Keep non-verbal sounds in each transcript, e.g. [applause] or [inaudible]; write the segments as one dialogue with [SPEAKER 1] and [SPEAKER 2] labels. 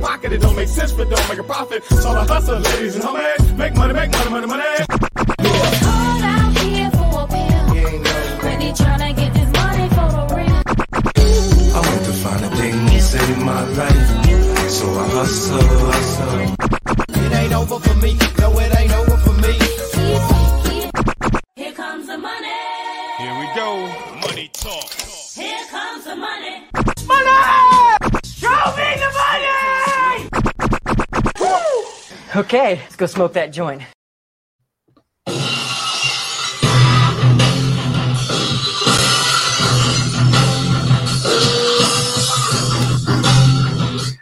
[SPEAKER 1] My pocket, it don't make sense, but don't make a profit. So I hustle, ladies and homies. Make money, make money, money, money.
[SPEAKER 2] I want to find a thing to save my life. So I hustle, hustle.
[SPEAKER 3] It ain't over for me. No, it ain't over
[SPEAKER 4] Okay, let's go smoke that joint.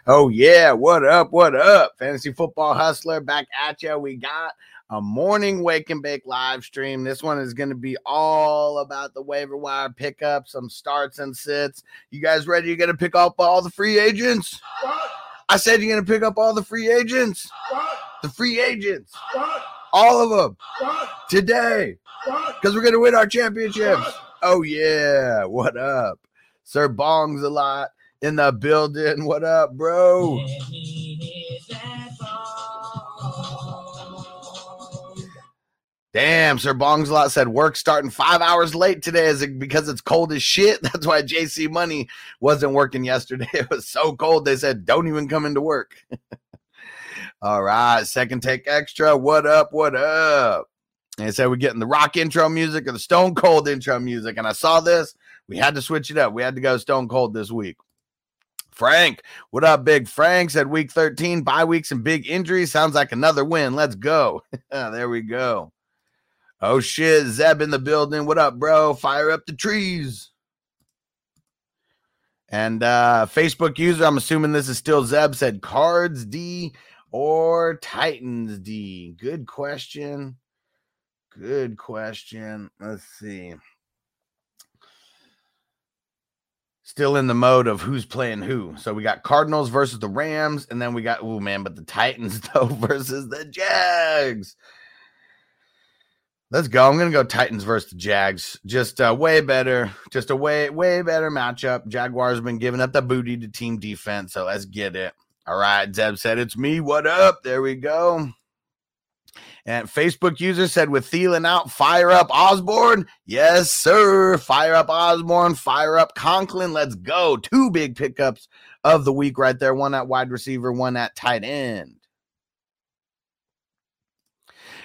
[SPEAKER 5] Oh yeah, what up? What up? Fantasy football hustler back at you. We got a morning wake and bake live stream. This one is going to be all about the waiver wire pickup, some starts and sits. You guys ready? to get to pick up all the free agents? I said you're to pick up all the free agents. The free agents. All of them today because we're to win our championships. Oh yeah, what up? Sir Bongs a lot in the building. What up, bro? [laughs] Damn, Sir Bongslot said work starting five hours late today is it because it's cold as shit. [laughs] That's why JC Money wasn't working yesterday. [laughs] It was so cold. They said don't even come into work. [laughs] All right, second take extra. What up? What up? They said we're getting the rock intro music or the Stone Cold intro music. And I saw this. We had to switch it up. We had to go Stone Cold this week. Frank, what up, big Frank? Said week 13, bye weeks and big injuries. Sounds like another win. Let's go. there we go. Oh shit, Zeb in the building. What up, bro? Fire up the trees. And uh Facebook user, I'm assuming this is still Zeb, said cards D or Titans D. Good question. Good question. Let's see. Still in the mode of who's playing who. So we got Cardinals versus the Rams, and then we got oh man, but the Titans [laughs] though versus the Jags. Let's go. I'm gonna go Titans versus the Jags. Just uh, way better. Just a way way better matchup. Jaguars have been giving up the booty to team defense, so let's get it. All right, Zeb said it's me. What up? There we go. And Facebook user said with Thielen out, fire up Osborn. Yes, sir. Fire up Osborn. Fire up Conklin. Let's go. Two big pickups of the week right there. One at wide receiver, one at tight end.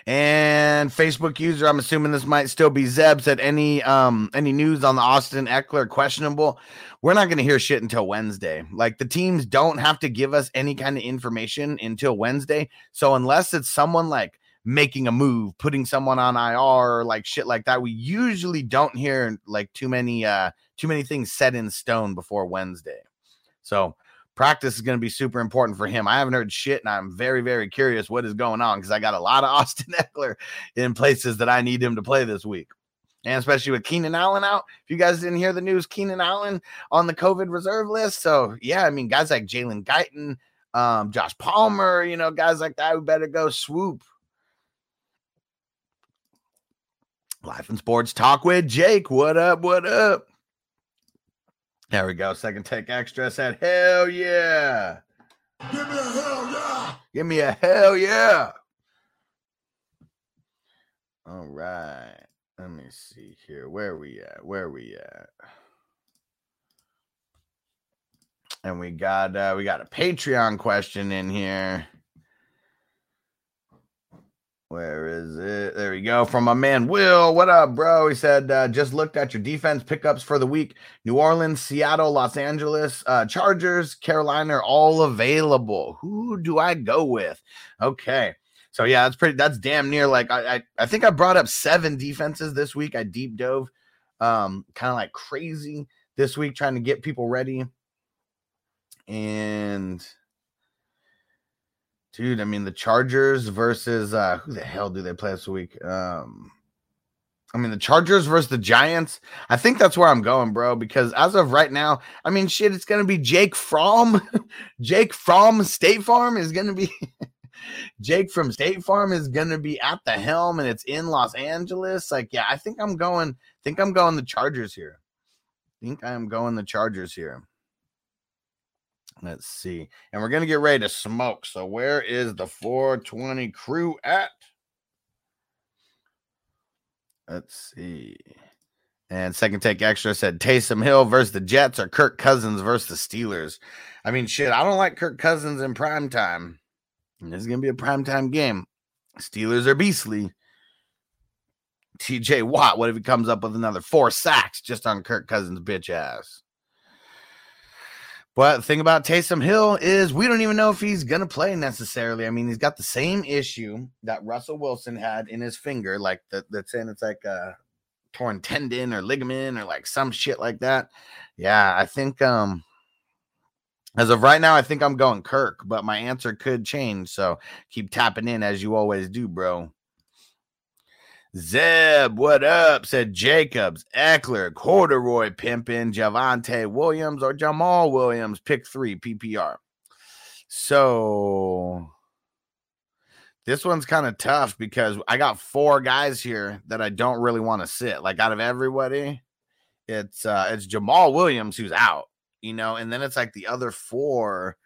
[SPEAKER 5] And Facebook user, I'm assuming this might still be Zeb, said any um any news on the Austin Ekeler questionable. We're not gonna hear shit until Wednesday. Like the teams don't have to give us any kind of information until Wednesday. So unless it's someone like making a move, putting someone on IR like shit like that, we usually don't hear like too many uh too many things set in stone before Wednesday. So practice is going to be super important for him. I haven't heard shit, and I'm very, very curious what is going on because I got a lot of [laughs] Austin Ekeler in places that I need him to play this week. And especially with Keenan Allen out. If you guys didn't hear the news, Keenan Allen on the COVID reserve list. So, yeah, I mean, guys like Jalen Guyton, um, Josh Palmer, you know, guys like that who better go swoop. Life and sports talk with Jake. What up? What up? There we go. Second take extra said, hell yeah.
[SPEAKER 6] Give me a hell yeah.
[SPEAKER 5] Give me a hell yeah. All right. Let me see here. Where we at? Where we at? And we got uh we got a Patreon question in here. Where is it? There we go. From my man Will. What up, bro? He said, uh, just looked at your defense pickups for the week. New Orleans, Seattle, Los Angeles, uh, Chargers, Carolina are all available. Who do I go with? Okay. So yeah, that's pretty. That's damn near like I I, I think I brought up seven defenses this week. I deep dove, um, kind of like crazy this week, trying to get people ready. And dude, I mean the Chargers versus uh who the hell do they play this week? Um I mean the Chargers versus the Giants. I think that's where I'm going, bro, because as of right now, I mean shit, it's gonna be Jake Fromm. [laughs] Jake from State Farm is gonna be [laughs] Jake from State Farm is gonna be at the helm and it's in Los Angeles. Like, yeah, I think I'm going, think I'm going the Chargers here. I think I am going the Chargers here. Let's see. And we're going to get ready to smoke. So, where is the 420 crew at? Let's see. And second take extra said Taysom Hill versus the Jets or Kirk Cousins versus the Steelers. I mean, shit, I don't like Kirk Cousins in prime time. And this is going to be a prime time game. Steelers are beastly. TJ Watt, what if he comes up with another four sacks just on Kirk Cousins' bitch ass? But the thing about Taysom Hill is we don't even know if he's gonna play necessarily. I mean, he's got the same issue that Russell Wilson had in his finger, like the, that's saying it's like a torn tendon or ligament or like some shit like that. Yeah, I think um as of right now, I think I'm going Kirk, but my answer could change. So keep tapping in as you always do, bro. Zeb, what up? Said Jacobs, Ekeler, Corduroy, Pimpin, Javonte Williams, or Jamaal Williams. Pick three PPR. So this one's kind of tough because I got four guys here that I don't really want to sit. Like out of everybody, it's uh it's Jamaal Williams who's out, you know, and then it's like the other four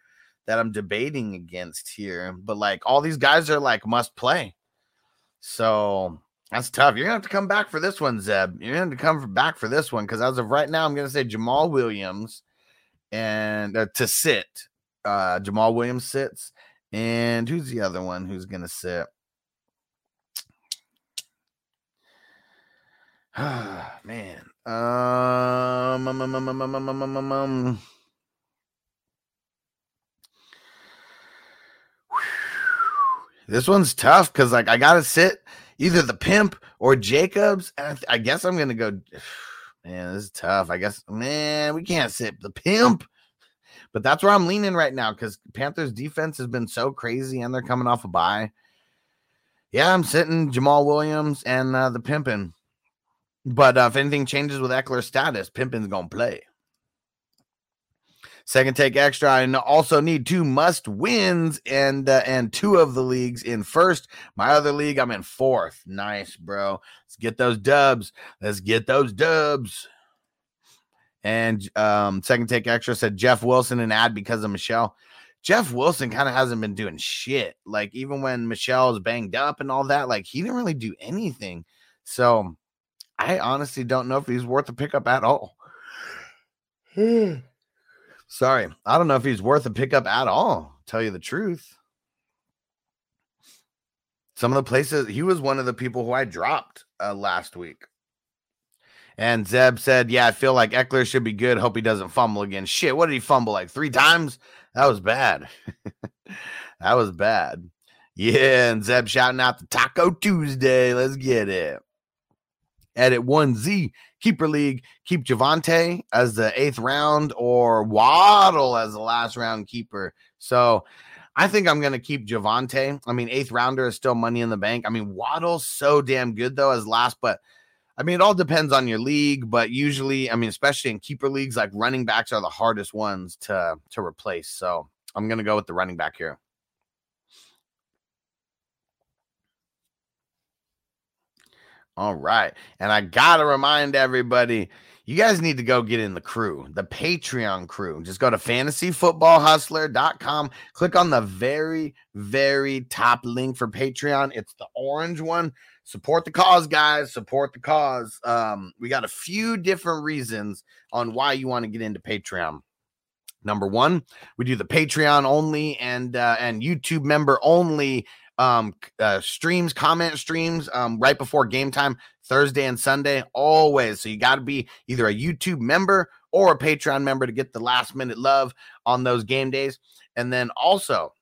[SPEAKER 5] that I'm debating against here. But like all these guys are like must play. So that's tough. You're gonna have to come back for this one, Zeb. You're gonna have to come back for this one because as of right now, I'm gonna say Jamaal Williams and uh, to sit. Uh, Jamaal Williams sits, and who's the other one who's gonna sit? [sighs] Man, um, um, um, um, um, um. this one's tough because like I gotta sit either the pimp or Jacobs. I, th- I guess I'm gonna go. Man, this is tough. I guess, man, we can't sit the pimp. But that's where I'm leaning right now because Panthers defense has been so crazy and they're coming off a bye. Yeah, I'm sitting Jamaal Williams and uh, the pimping. But uh, if anything changes with Ekeler's status, Pimpin's gonna play. Second take extra. I also need two must wins and uh, and two of the leagues in first. My other league, I'm in fourth. Nice, bro. Let's get those dubs. Let's get those dubs. And um, second take extra said Jeff Wilson and add because of Mitchell. Jeff Wilson kind of hasn't been doing shit. Like even when Mitchell is banged up and all that, like he didn't really do anything. So I honestly don't know if he's worth a pickup at all. [sighs] [sighs] Sorry, I don't know if he's worth a pickup at all. Tell you the truth. Some of the places he was one of the people who I dropped uh, last week. And Zeb said, "Yeah, I feel like Ekeler should be good. Hope he doesn't fumble again. Shit, what did he fumble like three times? That was bad. [laughs] that was bad. Yeah." And Zeb shouting out the Taco Tuesday. Let's get it. Edit one Z keeper league. Keep Javonte as the eighth round or Waddle as the last round keeper. So I think I'm going to keep Javonte. I mean, eighth rounder is still money in the bank. I mean, Waddle's so damn good though as last, but I mean, it all depends on your league, but usually, I mean, especially in keeper leagues, like running backs are the hardest ones to to replace. So I'm gonna go with the running back here. All right. And I got to remind everybody you guys need to go get in the crew, the Patreon crew. Just go to fantasyfootballhustler.com, click on the very, very top link for Patreon. It's the orange one. Support the cause, guys. Support the cause. Um, we got a few different reasons on why you want to get into Patreon. Number one, we do the Patreon only and uh, and YouTube member only um uh, streams comment streams um right before game time thursday and sunday always so you got to be either a youtube member or a patreon member to get the last minute love on those game days and then also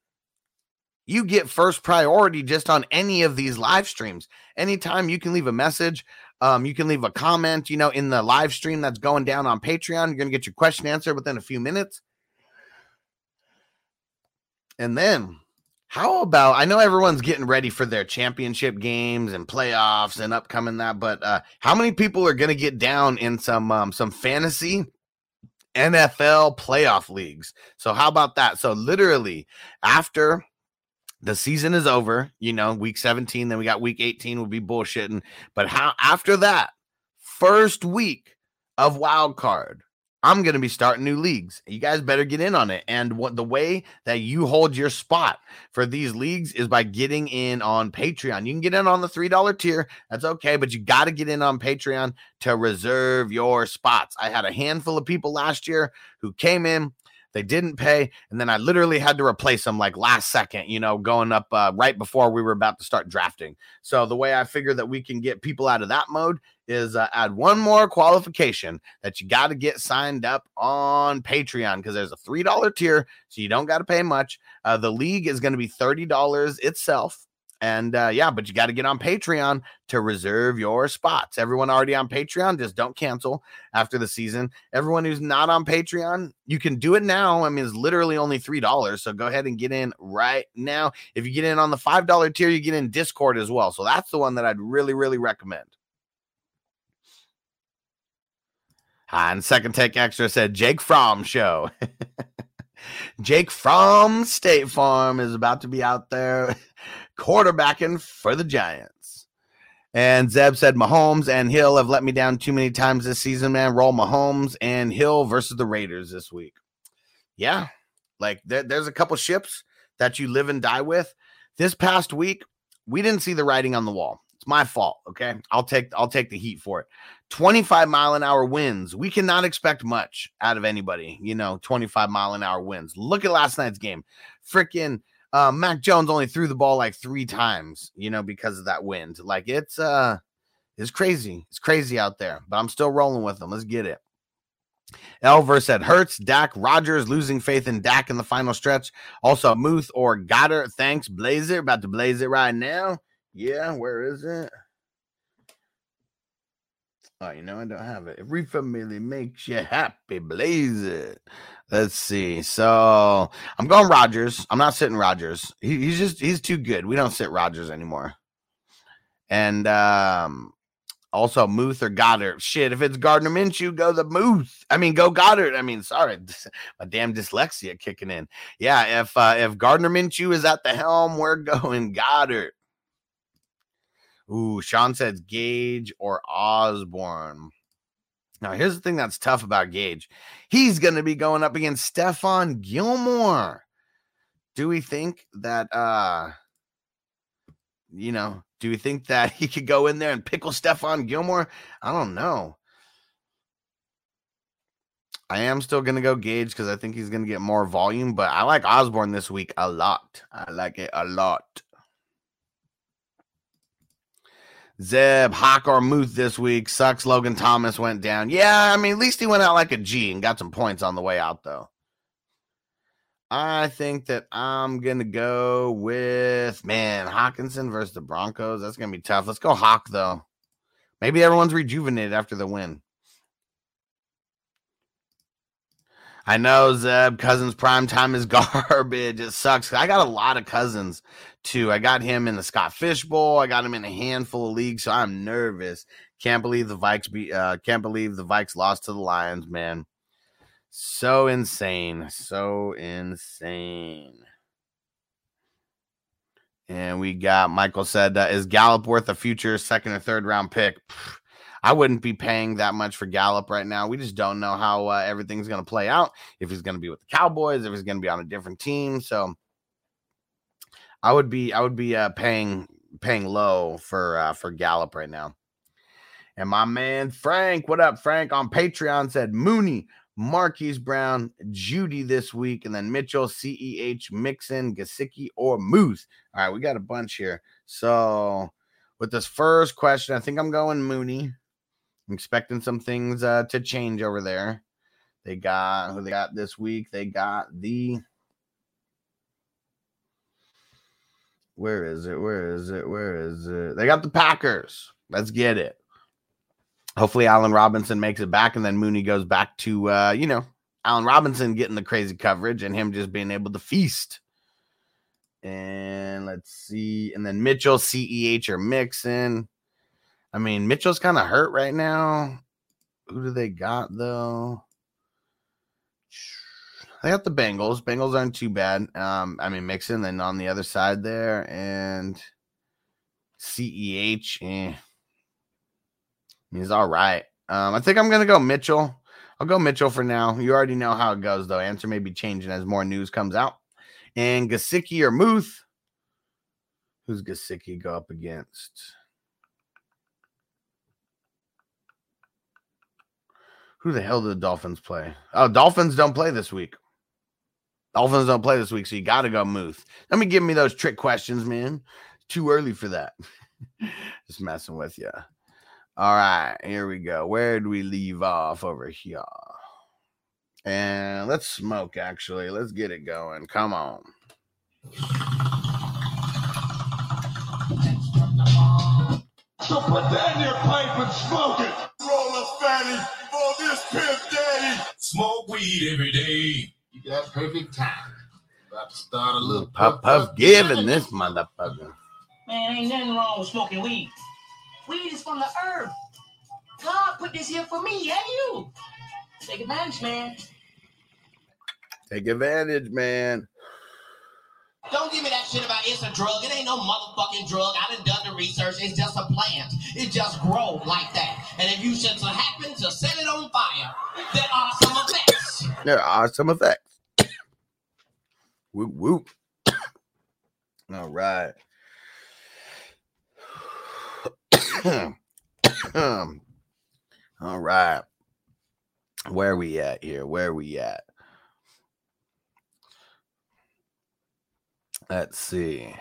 [SPEAKER 5] you get first priority just on any of these live streams. Anytime you can leave a message, um, you can leave a comment, you know, in the live stream that's going down on Patreon. You're going to get your question answered within a few minutes. And then, how about I know everyone's getting ready for their championship games and playoffs and upcoming that, but uh, how many people are going to get down in some um, some fantasy NFL playoff leagues? So how about that? So literally after the season is over, you know, week 17, then we got week 18 we'll be bullshitting. But how after that, first week of wild card, I'm going to be starting new leagues. You guys better get in on it. And what the way that you hold your spot for these leagues is by getting in on Patreon. You can get in on the $3 tier. That's okay, but you got to get in on Patreon to reserve your spots. I had a handful of people last year who came in they didn't pay, and then I literally had to replace them like last second, you know, going up uh, right before we were about to start drafting. So the way I figure that we can get people out of that mode is uh, add one more qualification that you got to get signed up on Patreon because there's a three dollar tier, so you don't got to pay much. Uh, the league is going to be thirty dollars itself. And uh, yeah, but you got to get on Patreon to reserve your spots. Everyone already on Patreon, just don't cancel after the season. Everyone who's not on Patreon, you can do it now. I mean, it's literally only $3. So go ahead and get in right now. If you get in on the $5 tier, you get in Discord as well. So that's the one that I'd really, really recommend. And Second Take Extra said Jake Fromm show. [laughs] Jake Fromm State Farm is about to be out there [laughs] quarterbacking for the Giants. And Zeb said Mahomes and Hill have let me down too many times this season, man. Roll Mahomes and Hill versus the Raiders this week. Yeah, like there, there's a couple ships that you live and die with. This past week, we didn't see the writing on the wall. It's my fault. Okay. I'll take I'll take the heat for it. 25 mile an hour winds. We cannot expect much out of anybody, you know, 25 mile an hour winds. Look at last night's game. Freaking uh, Mac Jones only threw the ball like three times, you know, because of that wind. Like it's uh it's crazy. It's crazy out there, but I'm still rolling with them. Let's get it. Elver said Hurts, Dak, Rodgers losing faith in Dak in the final stretch. Also, Muth or Goedert. Thanks, Blazer. About to blaze it right now. Yeah, where is it? Oh, you know, I don't have it. Every family makes you happy. Blaze it. Let's see. So I'm going Rodgers. I'm not sitting Rodgers. He, he's just he's too good. We don't sit Rodgers anymore. And um also Muth or Goedert. Shit, if it's Gardner Minshew, go the Muth. I mean, go Goedert. I mean, sorry, [laughs] my damn dyslexia kicking in. Yeah, if uh, if Gardner Minshew is at the helm, we're [laughs] going Goddard. Ooh, Sean says Gage or Osborn. Now, here's the thing that's tough about Gage. He's going to be going up against Stephon Gilmore. Do we think that, uh, you know, do we think that [laughs] he could go in there and pickle Stephon Gilmore? I don't know. I am still going to go Gage because I think he's going to get more volume, but I like Osborn this week a lot. I like it a lot. Zeb, Hawk, or Muth this week. Sucks. Logan Thomas went down. Yeah, I mean, at least he went out like a G and got some points on the way out, though. I think that I'm going to go with, man, Hockenson versus the Broncos. That's going to be tough. Let's go Hawk, though. Maybe everyone's rejuvenated after the win. I know Zeb Cousins prime time is [laughs] garbage. It sucks. I got a lot of cousins too. I got him in the Scott Fish Bowl. I got him in a handful of leagues, so I'm nervous. Can't believe the Vikes be uh can't believe the Vikes lost to the Lions, man. So insane. So insane. And we got Michael said, uh, is Gallup worth a future second or third round pick? I wouldn't be paying that much for Gallup right now. We just don't know how uh, everything's going to play out. If he's going to be with the Cowboys, if he's going to be on a different team. So I would be I would be uh, paying paying low for uh, for Gallup right now. And my man Frank, what up, Frank? On Patreon said Mooney, Marquise Brown, Jeudy this week, and then Mitchell, CEH, Mixon, Gesicki, or Moose. All right, we got a bunch here. So with this first question, I think I'm going Mooney. I'm expecting some things uh, to change over there. They got who they got this week. They got the Where is it? Where is it? Where is it? They got the Packers. Let's get it. Hopefully, Allen Robinson makes it back, and then Mooney goes back to uh, you know Allen Robinson getting the crazy coverage and him just being able to feast. And let's see, and then Mitchell, CEH are Mixon. I mean, Mitchell's kind of hurt right now. Who do they got though? They got the Bengals. Bengals aren't too bad. Um, I mean, Mixon, then on the other side there, and CEH, eh. He's all right. Um, I think I'm gonna go Mitchell. I'll go Mitchell for now. You already know how it goes, though. Answer may be changing as more news comes out. And Gesicki or Muth. Who's Gesicki go up against? Who the hell did the Dolphins play? Oh, Dolphins don't play this week. Dolphins don't play this week, so you got to go Muth. Let me give me those trick questions, man. Too early for that. [laughs] Just messing with you. All right, here we go. Where do we leave off over here? And let's smoke, actually. Let's get it going. Come on.
[SPEAKER 1] So put that in your pipe and smoke it. Roll a fatty this pimp daddy.
[SPEAKER 2] Smoke weed every day.
[SPEAKER 4] You got perfect time. About to start a little
[SPEAKER 5] Puff puff giving this motherfucker.
[SPEAKER 7] Man, ain't nothing wrong with smoking weed. Weed is from the earth. God put this here for me and you. Take advantage, man.
[SPEAKER 5] Take advantage, man.
[SPEAKER 7] Don't give me that shit about it's a drug. It ain't no motherfucking drug. I done done the research. It's just a plant. It just grows like that. And if you should happen to set it on fire, there are some effects.
[SPEAKER 5] There are some effects. whoop whoop. All right. [coughs] All right. Where we at here? Where we at? Let's see.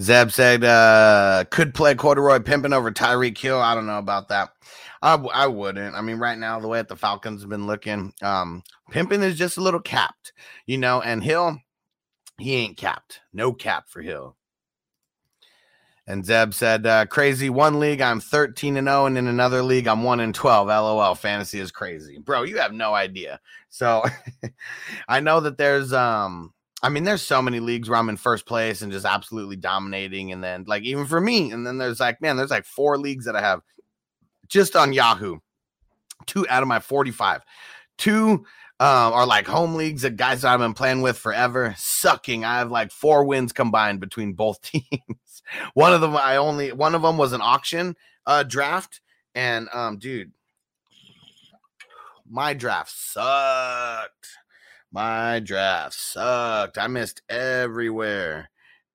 [SPEAKER 5] Zeb said uh could play corduroy pimping over Tyreek Hill. I don't know about that. I, w- I wouldn't. I mean, right now, the way that the Falcons have been looking, um, pimping is just a little capped, you know, and Hill, he ain't capped. No cap for Hill. And Zeb said, uh, crazy one league, I'm 13 and 0, and in another league, I'm 1 and 12. LOL, fantasy is crazy. Bro, you have no idea. So [laughs] I know that there's um I mean, there's so many leagues where I'm in first place and just absolutely dominating. And then, like, even for me, and then there's like, man, there's like four leagues that I have just on Yahoo. Two out of my 45. Two um, are like home leagues that guys that I've been playing with forever, sucking. I have like four wins combined between both [laughs] teams. one of them, I only, one of them was an auction uh, draft. And, um, dude, my draft sucked. My draft sucked. I missed everywhere.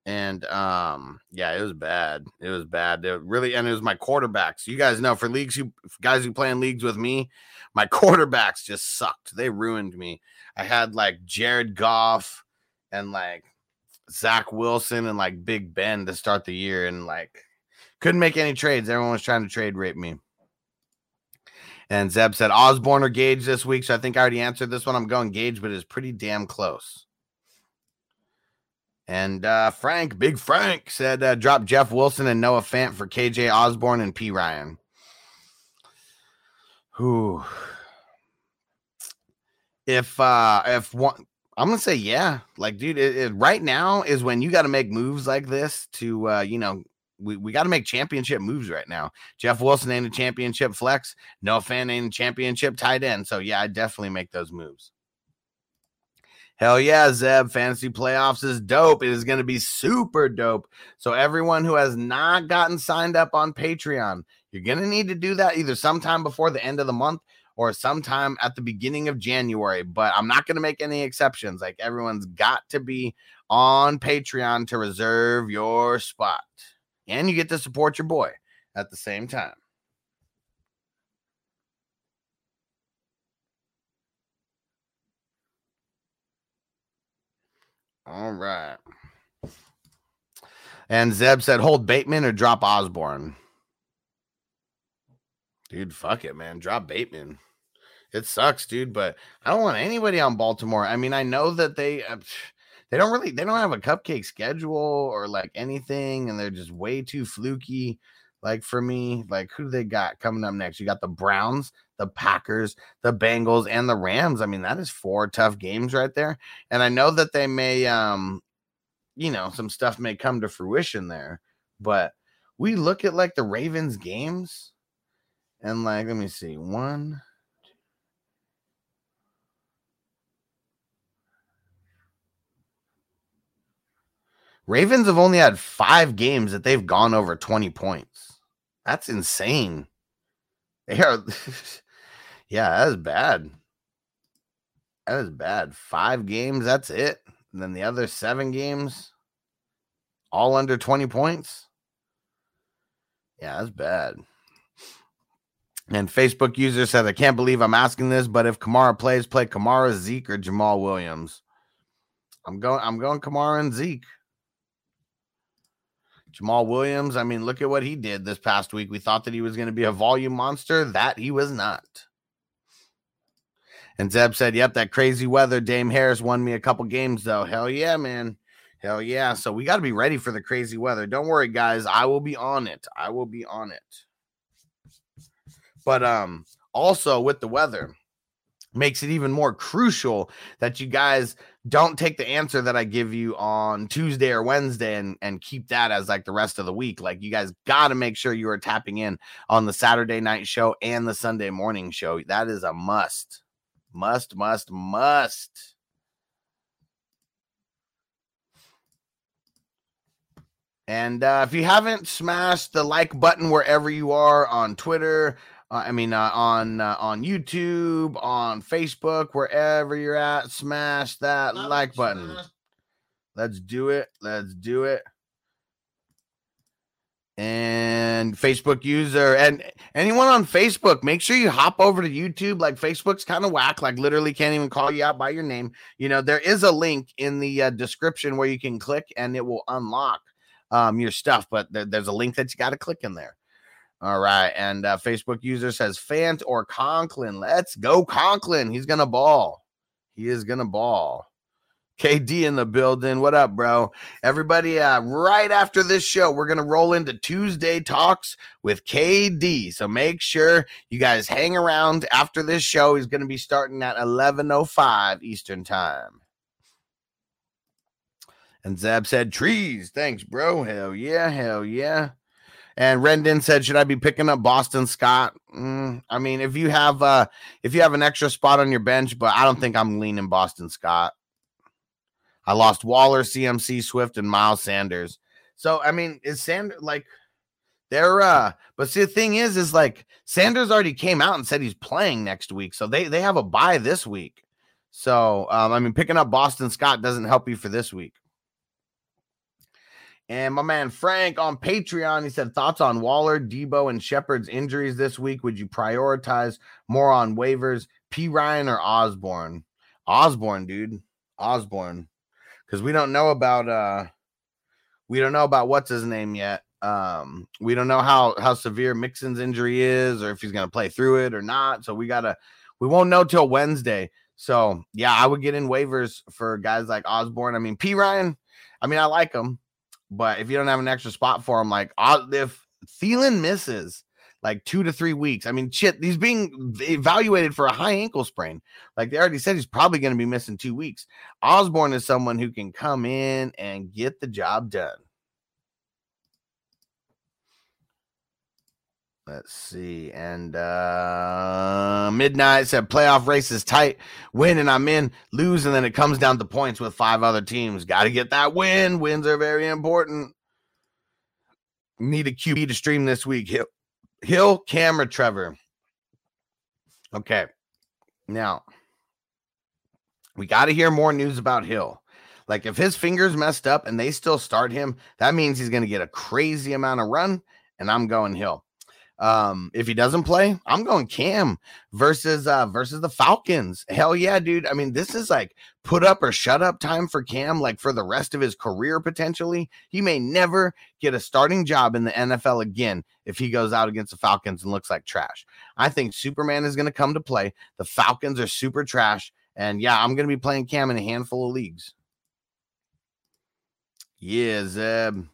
[SPEAKER 5] And um, yeah, it was bad. It was bad. It really, and it was my quarterbacks. You guys know for leagues you guys who play in leagues with me, my [laughs] quarterbacks just sucked. They ruined me. I had like Jared Goff and like Zach Wilson and like Big Ben to start the year, and like couldn't make any trades. Everyone was trying to trade rape me. And Zeb said Osborn or Gage this week. So I think I already answered this one. I'm going Gage, but it's pretty damn close. And uh, Frank, Big Frank, said uh, drop Jeff Wilson and Noah Fant for KJ Osborn and P Ryan. Who? If uh if one I'm gonna say yeah. Like, dude, it, it, right now is when you got to make moves like this to uh, you know, we, we got to make championship moves right now. Jeff Wilson ain't a championship flex. Noah Fant ain't a championship tight end. So yeah, I definitely make those moves. Hell yeah, Zeb. Fantasy playoffs is dope. It is going to be super dope. So, everyone who has not gotten signed up on Patreon, you're going to need to do that either sometime before the end of the month or sometime at the beginning of January. But I'm not going to make any exceptions. Like, everyone's got to be on Patreon to reserve your spot. And you get to support your boy at the same time. All right. And Zeb said, hold Bateman or drop Osborn. Dude, fuck it, man. Drop Bateman. It sucks, dude, but I don't want anybody on Baltimore. I mean, I know that they uh, they don't really they don't have a cupcake schedule or like anything, and they're just way too fluky. Like for me, like who they got coming up next? You got the Browns, the Packers, the Bengals, and the Rams. I mean, that is four tough games right there. And I know that they may um, you know, some stuff may come to fruition there, but we look at like the Ravens games and like let me see, one. Ravens have only had five games that they've gone over 20 points. That's insane. They are, [laughs] yeah, that is bad. That is bad. Five games, that's it. And then the other seven games, all under 20 points. Yeah, that's bad. And Facebook user said, I can't believe I'm asking this, but if Kamara plays, play Kamara, Zeke, or Jamaal Williams. I'm going, I'm going Kamara and Zeke. Jamaal Williams, I mean, look at what he did this past week. We thought that he was going to be a volume monster. That he was not. And Zeb said, Yep, that crazy weather. Dame Harris won me a couple games, though. Hell yeah, man. Hell yeah. So we got to be ready for the crazy weather. Don't worry, guys. I will be on it. I will be on it. But um, also with the weather, makes it even more crucial that you guys don't take the answer that I give you on Tuesday or Wednesday and, and keep that as like the rest of the week. Like you guys got to make sure you are tapping in on the Saturday night show and the Sunday morning show. That is a must. Must, must, must. And uh, if you haven't smashed the like button wherever you are on Twitter, I mean uh, on uh, on YouTube, on Facebook, wherever you're at, smash that like button. Let's do it. Let's do it. And Facebook user and anyone on Facebook, make sure you hop over to YouTube. Like Facebook's kind of whack, like literally can't even call you out by your name. You know, there is a link in the uh, description where you can click and it will unlock um, your stuff, but there, there's a link that you got to click in there. All right. And uh, Facebook user says Fant or Conklin. Let's go, Conklin. He's going to ball. He is going to ball. KD in the building. What up, bro? Everybody, uh, right after this show, we're going to roll into Tuesday talks with KD. So make sure you guys hang around after this show. He's going to be starting at 11.05 Eastern Time. And Zeb said, trees. Thanks, bro. Hell yeah. Hell yeah. And Rendon said, "Should I be picking up Boston Scott?" Mm, I mean, if you have uh if you have an extra spot on your bench, but I don't think I'm leaning Boston Scott. I lost Waller, CMC, Swift, and Miles Sanders. So I mean, is Sanders like they're uh but see the thing is is like Sanders already came out and said he's playing next week. So they they have a buy this week. So um, I mean picking up Boston Scott doesn't help you for this week. And my man Frank on Patreon, he said thoughts on Waller, Deebo, and Shepard's injuries this week. Would you prioritize more on waivers, P. Ryan or Osborn? Osborn, dude, Osborn, because we don't know about uh, we don't know about what's his name yet. Um, we don't know how how severe Mixon's injury is, or if he's gonna play through it or not. So we gotta, we won't know till Wednesday. So yeah, I would get in waivers for guys like Osborn. I mean, P. Ryan. I mean, I like him. But if you don't have an extra spot for him, like if Thielen misses like two to three weeks, I mean, shit, he's being evaluated for a high ankle sprain. Like they already said, he's probably going to be missing two weeks. Osborn is someone who can come in and get the job done. Let's see. And uh midnight said playoff race is tight. Win and I'm in. Lose and then it comes down to points with five other teams. Got to get that win. Wins are very important. Need a QB to stream this week. Hill, Hill camera, Trevor. Okay. Now we got to hear more news about Hill. Like if his fingers messed up and they still start him, that means he's going to get a crazy amount of run. And I'm going Hill. Um, if he doesn't play, I'm going Cam versus uh versus the Falcons. Hell yeah, dude. I mean, this is like put up or shut up time for Cam, like for the rest of his career, potentially. He may never get a starting job in the NFL again if he goes out against the Falcons and looks like trash. I think Superman is going to come to play. The Falcons are super trash. And yeah, I'm going to be playing Cam in a handful of leagues. Yeah, Zeb.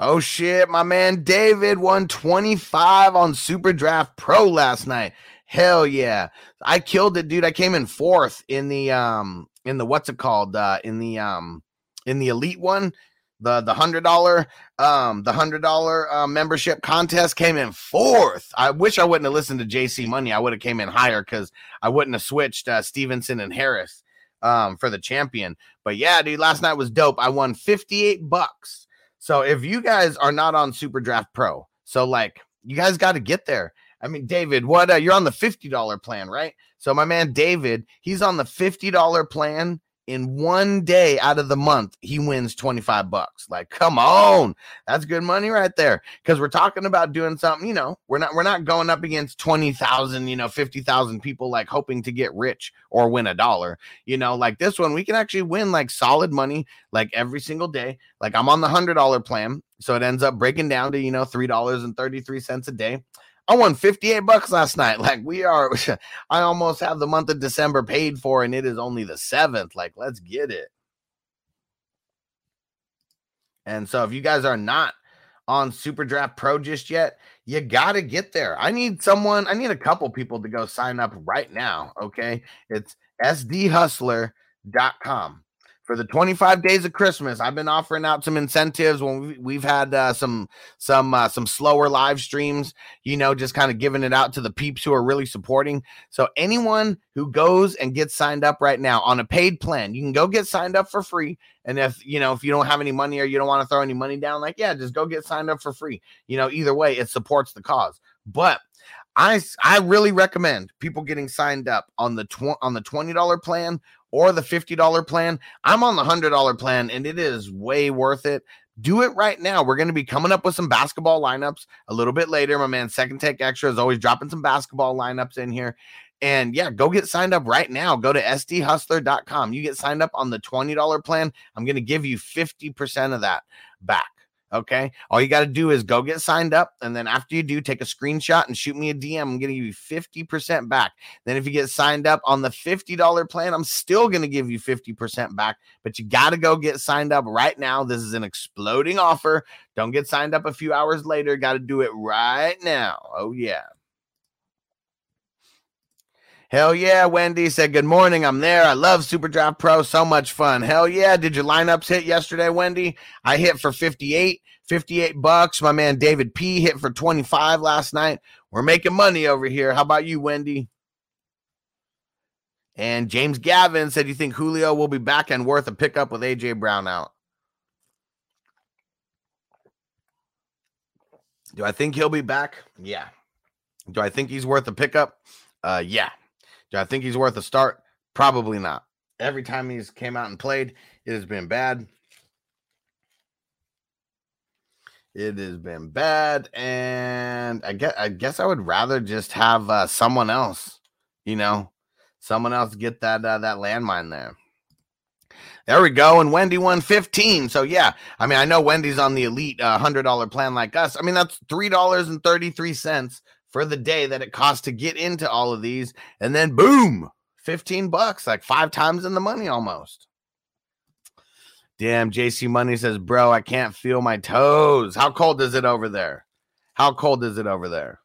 [SPEAKER 5] Oh shit, my man David won 25 on Super Draft Pro last night. Hell yeah. I killed it, dude. I came in fourth in the um in the what's it called? Uh in the um in the elite one. The the hundred dollar um the hundred dollar uh, membership contest came in fourth. I wish I wouldn't have listened to JC Money. I would have came in higher because I wouldn't have switched uh, Stevenson and Harris um for the champion. But yeah, dude, last night was dope. I won 58 bucks. So if you guys are not on Super Draft Pro, so like you guys got to get there. I mean, David, what uh, you're on the $50 plan, right? So my man David, he's on the $50 plan in one day out of the month, he wins 25 bucks. Like, come on. That's good money right there. Cause we're talking about doing something, you know, we're not, we're not going up against 20,000, you know, 50,000 people like hoping to get rich or win a dollar, you know, like this one, we can actually win like solid money, like every single day. Like I'm on the hundred dollar plan. So it ends up breaking down to, you know, $3.33 a day. I won 58 bucks last night. [laughs] Like we are, [laughs] I almost have the month of December paid for, and it is only the seventh. Like, let's get it. And so if you guys are not on Super Draft Pro just yet, you got to get there. I need someone, I need a couple people to go sign up right now. Okay. It's sdhustler.com for the 25 days of Christmas, I've been offering out some incentives when we've had uh, some some uh, some slower live streams, you know, just kind of giving it out to the peeps who are really supporting. So anyone who goes and gets signed up right now on a paid plan, you can go get signed up for free. And if you know if you don't have any money or you don't want to throw any money down, like yeah, just go get signed up for free. You know, either way, it supports the cause. But I I really recommend people getting signed up on the tw- on the twenty dollar plan or the $50 plan. I'm on the $100 plan and it is way worth it. Do it right now. We're going to be coming up with some basketball lineups a little bit later. My man, Second Take Extra is always dropping some basketball lineups in here. And yeah, go get signed up right now. Go to sdhustler.com. You get signed up on the $20 plan. I'm going to give you 50% of that back. Okay. All you got to do is go get signed up. And then after you do, take a screenshot and shoot me a DM. I'm going to give you 50% back. Then if you get signed up on the $50 plan, I'm still going to give you 50% back. But you got to go get signed up right now. This is an exploding offer. Don't get signed up a few hours later. Got to do it right now. Oh, yeah. Hell yeah, Wendy said, Good morning. I'm there. I love Super Draft Pro. So much fun. Hell yeah. Did your lineups hit yesterday, Wendy? I hit for 58, 58 bucks. My man David P hit for 25 last night. We're making money over here. How about you, Wendy? And James Gavin said, You think Julio will be back and worth a pickup with AJ Brown out? Do I think he'll be back? Yeah. Do I think he's worth a pickup? Uh, yeah. Do I think he's worth a start? Probably not. Every time he's came out and played, it has been bad. It has been bad, and I guess I guess I would rather just have uh, someone else, you know, someone else get that uh, that landmine there. There we go. And Wendy won 15. So, yeah, I mean, I know Wendy's on the elite uh, $100 plan like us. I mean, that's $3.33 for the day that it costs to get into all of these. And then boom, 15 bucks, like five times in the money almost. Damn, JC Money says, Bro, I can't feel my toes. How cold is it over there? How cold is it over there?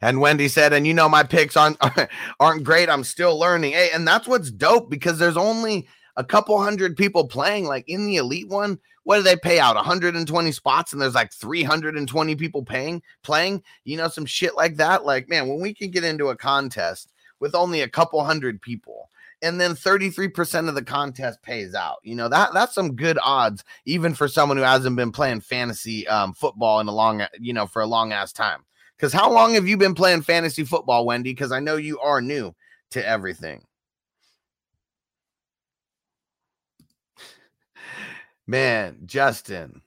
[SPEAKER 5] And Wendy said, and you know, my picks aren't [laughs] aren't great. I'm still learning. Hey, and that's what's dope because there's only a couple hundred people playing. Like in the elite one, what do they pay out? 120 spots and there's like 320 people paying playing? You know some shit like that? Like man when we can get into a contest with only a couple hundred people and then 33% of the contest pays out you know that that's some good odds even for someone who hasn't been playing fantasy um, football in a long you know for a long ass time. Because how long have you been playing fantasy football wendy? Because i know you are new to everything Man, Justin.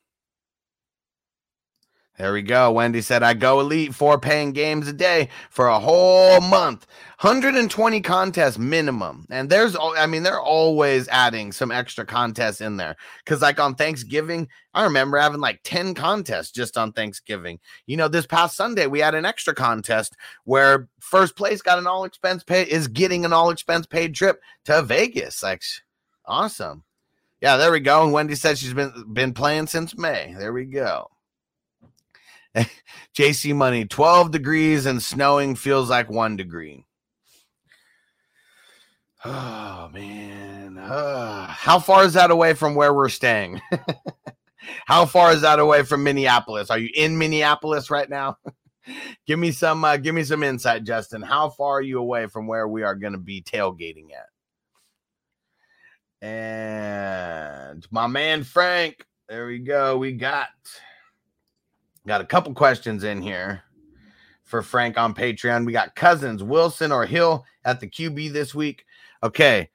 [SPEAKER 5] There we go. Wendy said, I go elite four paying games a day for a whole month. 120 contests minimum. And there's, I mean, they're always adding some extra contests in there. Cause like on Thanksgiving, I remember having like 10 contests just on Thanksgiving. You know, this past Sunday, we had an extra contest where first place got an all expense pay, is getting an all expense paid trip to Vegas. Like, awesome Yeah, there we go. And Wendy said she's been been playing since May. There we go. [laughs] JC Money, 12 degrees and snowing feels like one degree. [sighs] Oh man. Uh, how far is that away from where we're staying? [laughs] how far is that away from Minneapolis? Are you in Minneapolis right now? [laughs] give me some uh, give me some insight, Justin. How far are you away from where we are going to be tailgating at? And my man Frank, there we go. We got got a couple questions in here for Frank on Patreon. We got Cousins, Wilson, or Hill at the QB this week. Okay,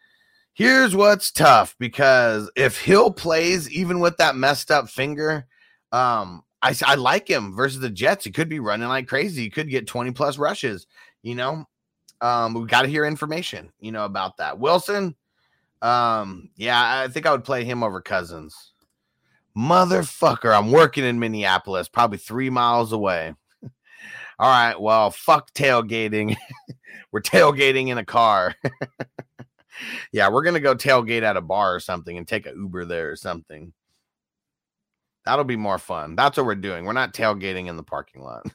[SPEAKER 5] here's what's tough because if Hill plays, even with that messed up finger, um, I, I like him versus the Jets. He could be running like crazy. He could get 20 plus rushes, you know. Um, we got to hear information, you know, about that. Wilson, um, yeah, I think I would play him over Cousins. Motherfucker, I'm working in Minneapolis, probably three miles away. [laughs] All right, well, fuck tailgating. [laughs] We're tailgating in a car. [laughs] yeah, we're gonna go tailgate at a bar or something and take a Uber there or something. That'll be more fun. That's what we're doing. We're not tailgating in the parking lot.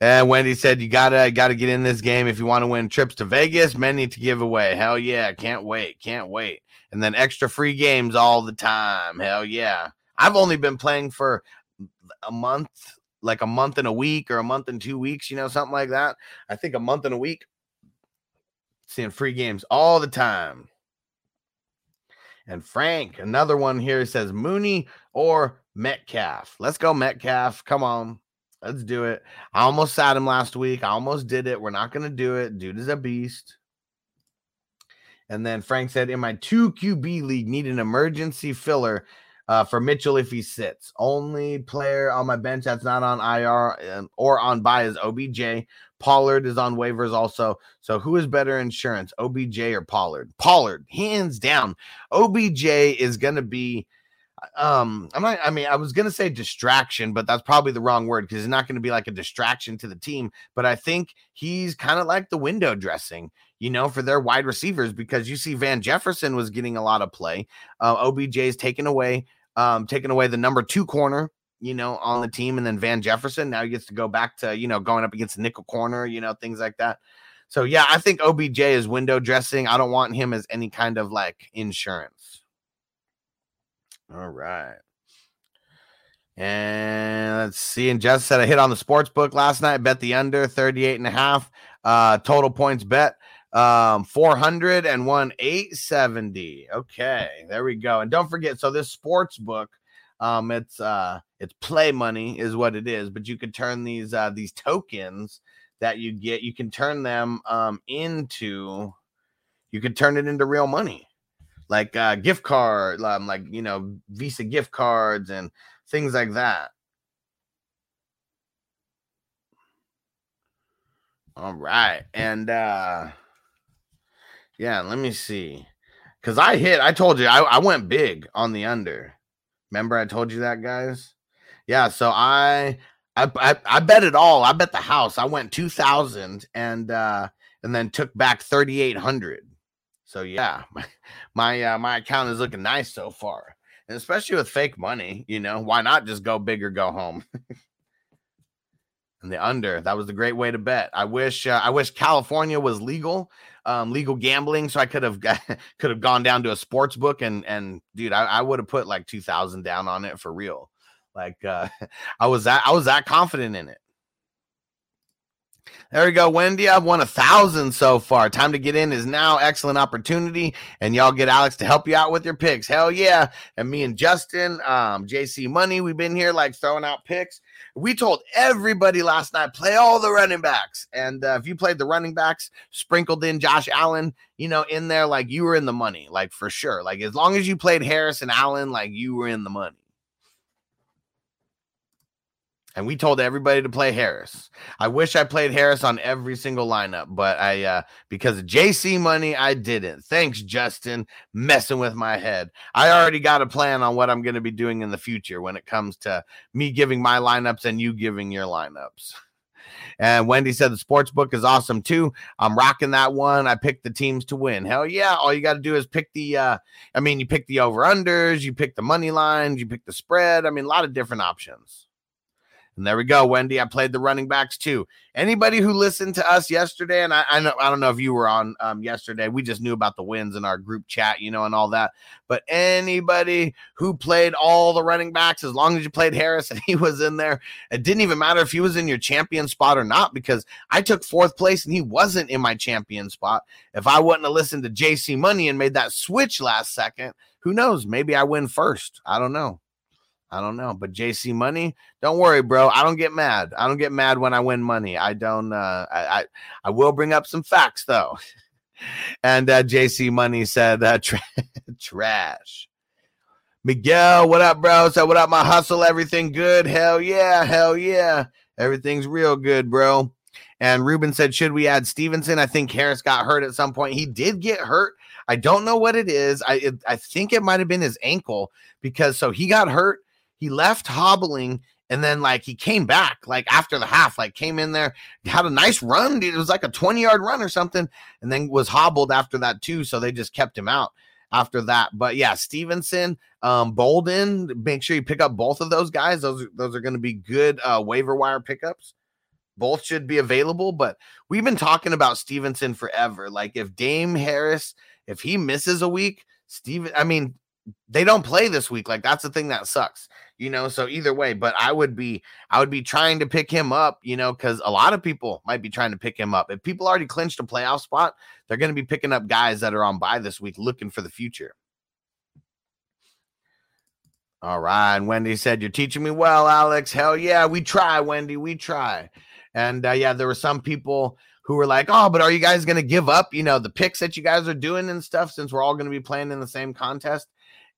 [SPEAKER 5] And Wendy said, "You gotta gotta get in this game if you want to win trips to Vegas. Many to give away. Hell yeah! Can't wait. Can't wait. And then extra free games all the time. Hell yeah! I've only been playing for a month, like a month and a week, or a month and two weeks. You know, something like that. I think a month and a week. Seeing free games all the time." And Frank, another one here says Mooney or Metcalf. Let's go, Metcalf. Come on. Let's do it. I almost sat him last week. I almost did it. We're not going to do it. Dude is a beast. And then Frank said, In my two QB league, need an emergency filler uh, for Mitchell if he sits. Only player on my bench that's not on IR um, or on bye is OBJ. Pollard is on waivers also. So who is better insurance, OBJ or Pollard? Pollard, hands down. OBJ is going to be um i'm not i mean i was gonna say distraction but that's probably the wrong word because it's not gonna be like a distraction to the team but i think he's kind of like the window dressing you know for their wide receivers because you see van jefferson was getting a lot of play uh, obj is taken away um taking away the number two corner you know on the team and then van jefferson now he gets to go back to you know going up against the nickel corner you know things like that. So yeah i think obj is window dressing. I don't want him as any kind of like insurance all right. And let's see. And Jess said I hit on the sports book last night, bet the under 38 and a half. Uh, total points bet um 400 and one 870 okay there we go and don't forget so this sports book um it's uh it's play money is what it is but you could turn these uh these tokens that you get you can turn them um into you can turn it into real money like uh, gift card, um, like you know, Visa gift cards and things like that. All right, and uh yeah, let me see, because I hit. I told you I, I went big on the under. Remember, I told you that, guys. Yeah, so I I I, I bet it all. I bet the house. I went two thousand and uh and then took back thirty eight hundred. So yeah, [laughs] my my, uh, my account is looking nice so far, and especially with fake money, you know, why not just go big or go home? [laughs] and the under that was a great way to bet. I wish uh, I wish California was legal, um, legal gambling, so I could have [laughs] could have gone down to a sports book and and dude, I, I would have put like two thousand down on it for real. Like uh, I was that I was that confident in it. There we go, Wendy. I've won a thousand so far. Time to get in is now. Excellent opportunity. And y'all get Alex to help you out with your picks. Hell yeah. And me and Justin, um, JC Money, we've been here like throwing out picks. We told everybody last night, play all the running backs. And uh, if you played the running backs, sprinkled in Josh Allen, you know, in there, like you were in the money, like for sure. Like as long as you played Harris and Allen, like you were in the money. And we told everybody to play Harris. I wish I played Harris on every single lineup, but I uh because of JC money, I didn't. Thanks, Justin, messing with my head. I already got a plan on what I'm going to be doing in the future when it comes to me giving my lineups and you giving your lineups. [laughs] And Wendy said the sports book is awesome too. I'm rocking that one. I picked the teams to win. Hell yeah. All you got to do is pick the uh I mean, you pick the over unders, you pick the money lines, you pick the spread. I mean, a lot of different options. And there we go, Wendy. I played the running backs too. Anybody who listened to us yesterday, and I, I know I don't know if you were on um, yesterday. We just knew about the wins in our group chat, you know, and all that. But anybody who played all the running backs, as long as you played Harris and he was in there, it didn't even matter if he was in your champion spot or not, because I took fourth place and he wasn't in my champion spot. If I wouldn't have listened to JC Money and made that switch last second, who knows? Maybe I win first. I don't know. I don't know, but JC Money, don't worry, bro. I don't get mad. I don't get mad when I win money. I don't. Uh, I, I I will bring up some facts though. [laughs] and uh, JC Money said uh, tra- [laughs] trash. Miguel, what up, bro? So what up, my hustle? Everything good? Hell yeah, hell yeah. Everything's real good, bro. And Ruben said, should we add Stevenson? I think Harris got hurt at some point. He did get hurt. I don't know what it is. I it, I think it might have been his ankle because so he got hurt he left hobbling and then like he came back like after the half like came in there had a nice run dude. it was like a 20 yard run or something and then was hobbled after that too so they just kept him out after that. But yeah stevenson um bolden make sure you pick up both of those guys. Those those are going to be good uh waiver wire pickups. Both should be available but we've been talking about stevenson forever. Like if dame harris if he misses a week steven i mean they don't play this week. Like that's the thing that sucks you know so either way but i would be i would be trying to pick him up you know because a lot of people might be trying to pick him up. If people already clinched a playoff spot they're going to be picking up guys that are on bye this week looking for the future. All right and wendy said you're teaching me well alex. Hell yeah we try wendy we try. And uh, yeah there were some people who were like oh but are you guys going to give up you know the picks that you guys are doing and stuff since we're all going to be playing in the same contest?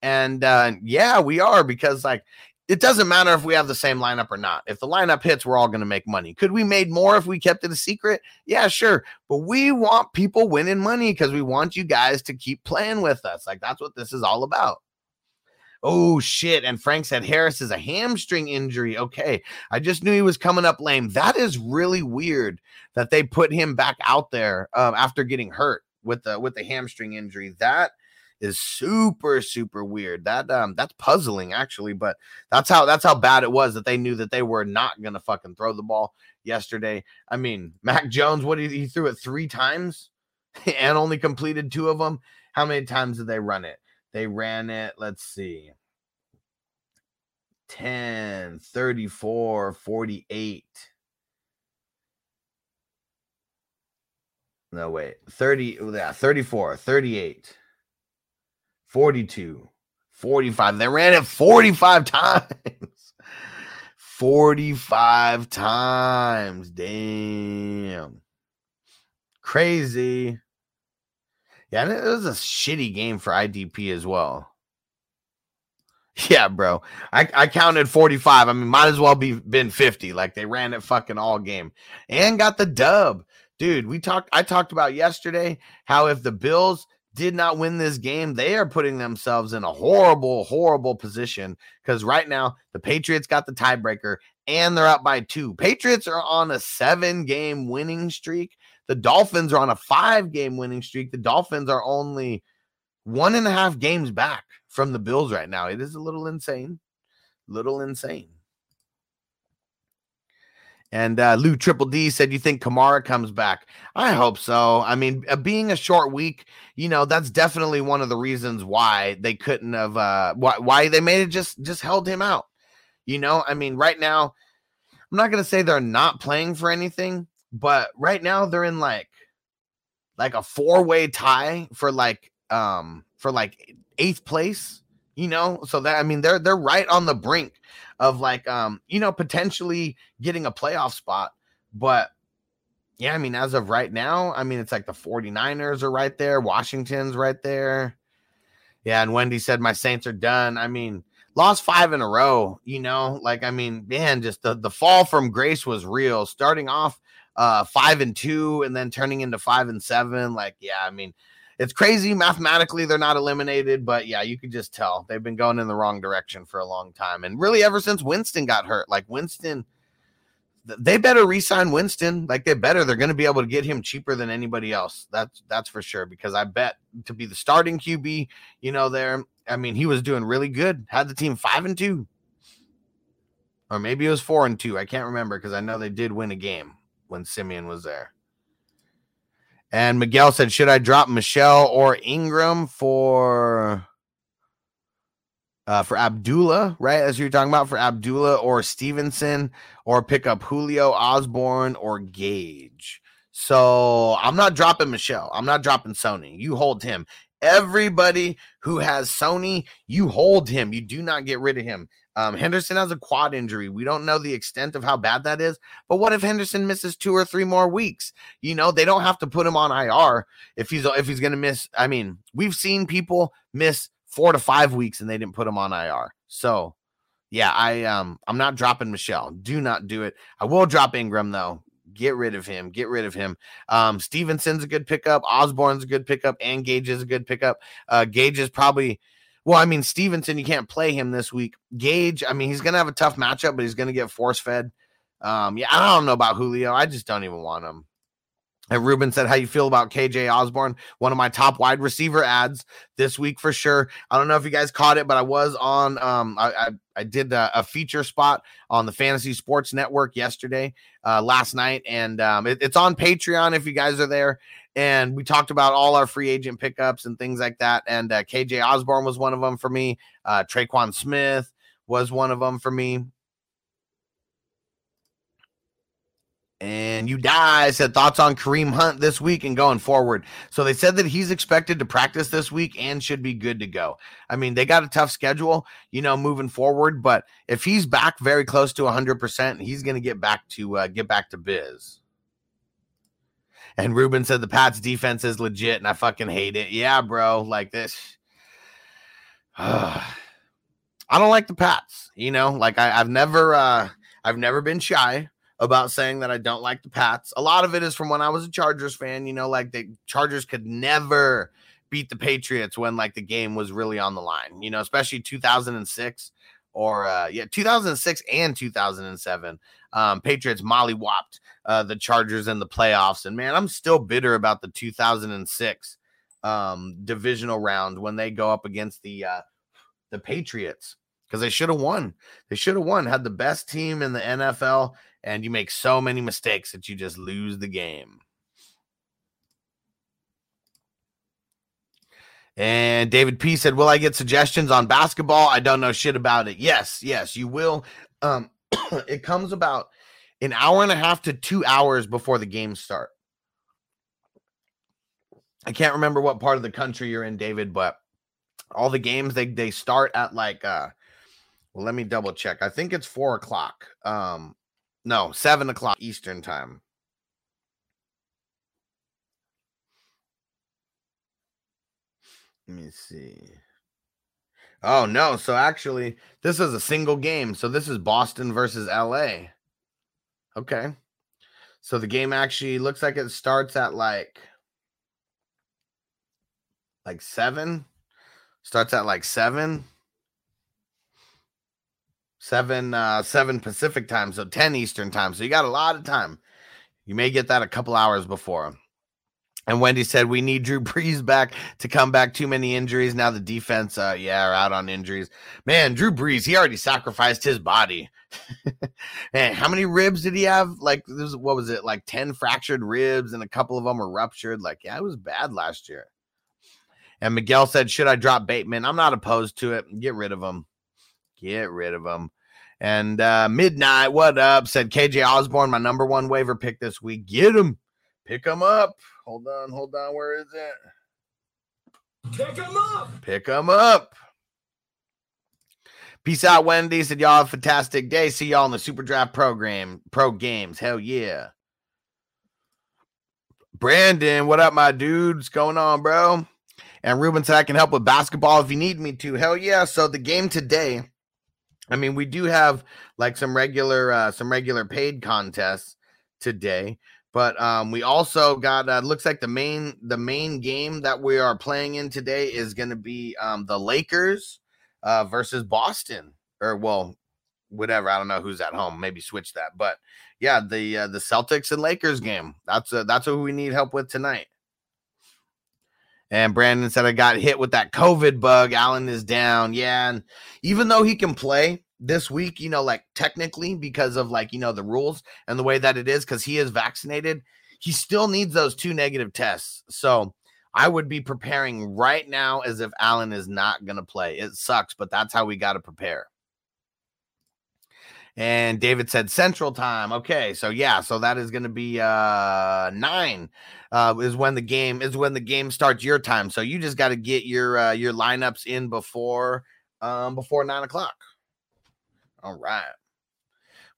[SPEAKER 5] And uh, yeah, we are because like it doesn't matter if we have the same lineup or not. If the lineup hits, we're all going to make money. Could we made more if we kept it a secret? Yeah, sure. But we want people winning money because we want you guys to keep playing with us. Like that's what this is all about. Oh shit. And Frank said Harris is a hamstring injury. Okay. I just knew he was coming up lame. That is really weird that they put him back out there um, after getting hurt with the with the hamstring injury. That is super super weird. That um that's puzzling actually, but that's how that's how bad it was that they knew that they were not gonna fucking throw the ball yesterday. I mean, [laughs] Mac Jones, what did he, he threw it three times [laughs] and only completed two of them? How many times did they run it? They ran it, let's see. 10, 34, 48. No, wait. 30, yeah, 34, 38. 42, 45. They ran it 45 times. [laughs] 45 times. Damn. Crazy. Yeah, it was a shitty game for IDP as well. [laughs] Yeah, bro. I, I counted 45. I mean, might as well be been 50. Like they ran it fucking all game and got the dub. Dude, we talked I talked about yesterday how if the Bills did not win this game, they are putting themselves in a horrible, horrible position because right now the Patriots got the tiebreaker and they're up by two. Patriots are on a seven game winning streak. The Dolphins are on a five game winning streak. The Dolphins are only one and a half games back from the Bills right now. It is a little insane. Little insane. And uh, Lou Triple D said, "You think Kamara comes back? I hope so. I mean, uh, being a short week, you know, that's definitely one of the reasons why they couldn't have, uh, why why they made it just just held him out. You know, I mean, right now, I'm not gonna say they're not playing for anything, but right now they're in like like a four way tie for like um for like eighth place. You know, so that I mean, they're they're right on the brink of like um you know potentially getting a playoff spot but yeah i mean as of right now i mean it's like the 49ers are right there washington's right there. Yeah and wendy said my saints are done. I mean lost five in a row you know? Like i mean man just the, the fall from grace was real. Starting off uh five and two and then turning into five and seven like yeah i mean it's crazy mathematically they're not eliminated, but yeah, you could just tell they've been going in the wrong direction for a long time. And really ever since Winston got hurt, like Winston they better re-sign Winston. Like they better. They're going to be able to get him cheaper than anybody else. That's that's for sure. Because I bet to be the starting QB, you know, there. I mean, he was doing really good. Had the team five and two, or maybe it was four and two. I can't remember because I know they did win a game when Siemian was there. And Miguel said, "Should I drop Michel or Ingram for?" uh, for Abdullah, right? As you're talking about for Abdullah or Stevenson, or pick up Julio Osborn or Gage. So I'm not dropping Michel. I'm not dropping Sony. You hold him. Everybody who has Sony, you hold him. You do not get rid of him. Um, Henderson has a quad injury. We don't know the extent of how bad that is. But what if Henderson misses two or three more weeks? You know, they don't have to put him on IR if he's if he's going to miss. I mean, we've seen people miss four to five weeks and they didn't put him on IR. So yeah, I um I'm not dropping Michel. Do not do it. I will drop Ingram though. Get rid of him. Get rid of him. Um, Stevenson's a good pickup. Osborn's a good pickup, and Gage is a good pickup. Uh, Gage is probably well, I mean, Stevenson, you can't play him this week. Gage, I mean, he's gonna have a tough matchup, but he's gonna get force fed. Um, yeah, I don't know about Julio. I just don't even want him. And Ruben said, How you feel about KJ Osborn? One of my top wide receiver ads this week for sure. I don't know if you guys caught it, but I was on um I I, I did a, a, feature spot on the Fantasy Sports Network yesterday, uh last night, and um it, it's on Patreon if you guys are there. And we talked about all our free agent pickups and things like that. And uh, KJ Osborn was one of them for me. Uh Tre'Quan Smith was one of them for me. And you die said thoughts on Kareem Hunt this week and going forward. So they said that he's expected to practice this week and should be good to go. I mean, they got a tough schedule, you know, moving forward. But if he's back very close to 100%, he's going to get back to uh, get back to biz. And Ruben said the Pats defense is legit, and I fucking hate it. Yeah, bro, like this. [sighs] I don't like the Pats. You know, like I, I've never, uh, I've never been shy about saying that I don't like the Pats. A lot of it is from when I was a Chargers fan, you know, like the Chargers could never beat the Patriots when like the game was really on the line, you know, especially 2006 or uh yeah, 2006 and 2007. Um Patriots mollywopped uh the Chargers in the playoffs and man, I'm still bitter about the 2006 um divisional round when they go up against the uh the Patriots because they should have won. They should have won, had the best team in the NFL and you make so many mistakes that you just lose the game. And David P said, Will I get suggestions on basketball? I don't know shit about it. Yes, yes, you will. Um, [coughs] it comes about an hour and a half to two hours before the games start. I can't remember what part of the country you're in, David, but all the games they they start at like uh well let me double check. I think it's four o'clock. Um no, seven o'clock Eastern time. Let me see. Oh no, so actually this is a single game. So this is Boston versus LA. Okay. So the game actually looks like it starts at like like 7. Starts at like 7 seven uh seven Pacific time, so 10 Eastern time. So you got a lot of time. You may get that a couple hours before. And Wendy said we need Drew Brees back to come back. Too many injuries. Now the defense, uh, yeah, are out on injuries. Man, Drew Brees, he already sacrificed his body. [laughs] Man, how many ribs did he have? Like this, what was it? Like 10 fractured ribs, and a couple of them were ruptured. Like, yeah, it was bad last year. And Miguel said, Should I drop Bateman? I'm not opposed to it. Get rid of him. Get rid of him. And uh, Midnight, what up? Said KJ Osborn, my number one waiver pick this week. Get him. Pick them up. Hold on, hold on. Where is it?
[SPEAKER 1] Pick them up.
[SPEAKER 5] Pick them up. Peace out, Wendy. Said y'all have a fantastic day. See y'all in the Super Draft program, pro games. Hell yeah. Brandon, what up, my dudes? going on, bro? And Ruben said I can help with basketball if you need me to. Hell yeah. So the game today I mean, we do have like some regular uh some regular paid contests today, but um we also got uh looks like the main the main game that we are playing in today is going to be um the Lakers uh versus Boston or well whatever, I don't know who's at home, maybe switch that. But yeah, the uh, the Celtics and Lakers game. That's uh, that's what we need help with tonight. And Brandon said I got hit with that COVID bug. Allen is down. Yeah, and even though he can play this week, you know, like technically because of like you know the rules and the way that it is, because he is vaccinated, he still needs those two negative tests. So I would be preparing right now as if Allen is not going to play. It sucks, but that's how we got to prepare. And David said Central Time. Okay, so yeah, so that is going to be uh nine. Uh, is when the game is when the game starts your time. So you just got to get your uh, your lineups in before um before nine o'clock. All right.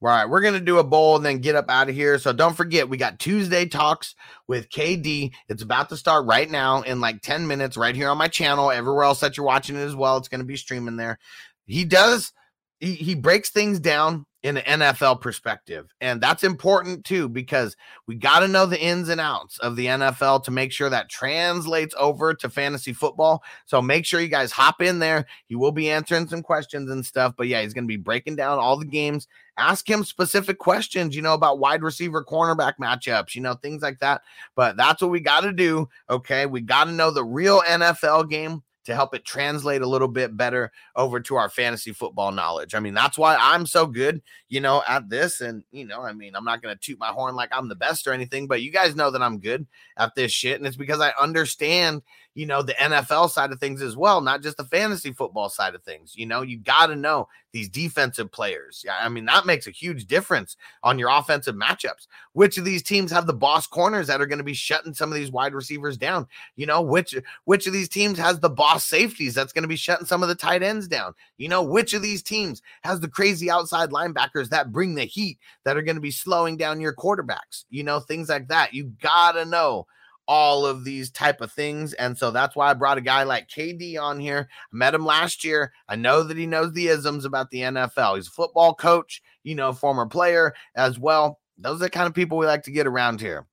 [SPEAKER 5] All right, we're gonna do a bowl and then get up out of here. So don't forget, we got Tuesday talks with KD. It's about to start right now in like 10 minutes, right here on my channel. Everywhere else that you're watching it as well, it's gonna be streaming there. He does he, he breaks things down in an NFL perspective. And that's important too, because we got to know the ins and outs of the NFL to make sure that translates over to fantasy football. So make sure you guys hop in there. He will be answering some questions and stuff. But yeah, he's going to be breaking down all the games. Ask him specific questions, you know, about wide receiver cornerback matchups, you know, things like that. But that's what we got to do. Okay. We got to know the real NFL game to help it translate a little bit better over to our fantasy football knowledge. I mean, that's why I'm so good, you know, at this. And, you know, I mean, I'm not going to toot my horn like I'm the best or anything, but you guys know that I'm good at this shit. And it's because I understand, you know, the NFL side of things as well, not just the fantasy football side of things. You know, you got to know these defensive players. Yeah, I mean, that makes a huge difference on your offensive matchups. Which of these teams have the boss corners that are going to be shutting some of these wide receivers down? You know, which which of these teams has the boss safeties that's going to be shutting some of the tight ends down? You know, which of these teams has the crazy outside linebackers that bring the heat that are going to be slowing down your quarterbacks? You know, things like that. You got to know all of these type of things and so that's why i brought a guy like kd on here i met him last year i know that he knows the isms about the nfl he's a football coach you know former player as well those are the kind of people we like to get around here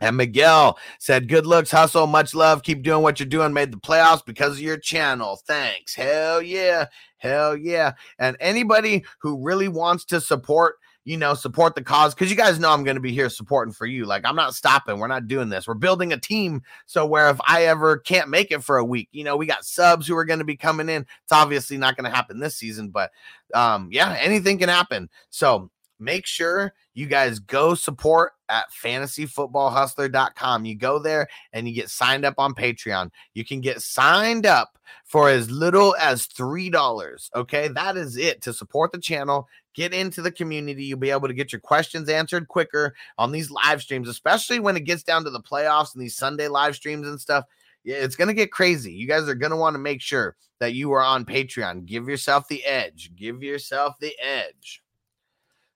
[SPEAKER 5] and Miguel said, Good looks, hustle, much love. Keep doing what you're doing. Made the playoffs because of your channel. Thanks. Hell yeah. Hell yeah. And anybody who really wants to support you know, support the cause because you guys know I'm going to be here supporting for you. Like, I'm not stopping. We're not doing this. We're building a team. So, where if I ever can't make it for a week, you know, we got subs who are going to be coming in. It's obviously not going to happen this season, but um, yeah, anything can happen. So, make sure you guys go support at fantasyfootballhustler.com. You go there and you get signed up on Patreon. You can get signed up for as little as $3. Okay. That is it to support the channel. Get into the community. You'll be able to get your questions answered quicker on these live streams, especially when it gets down to the playoffs and these Sunday live streams and stuff. It's going to get crazy. You guys are going to want to make sure that you are on Patreon. Give yourself the edge. Give yourself the edge.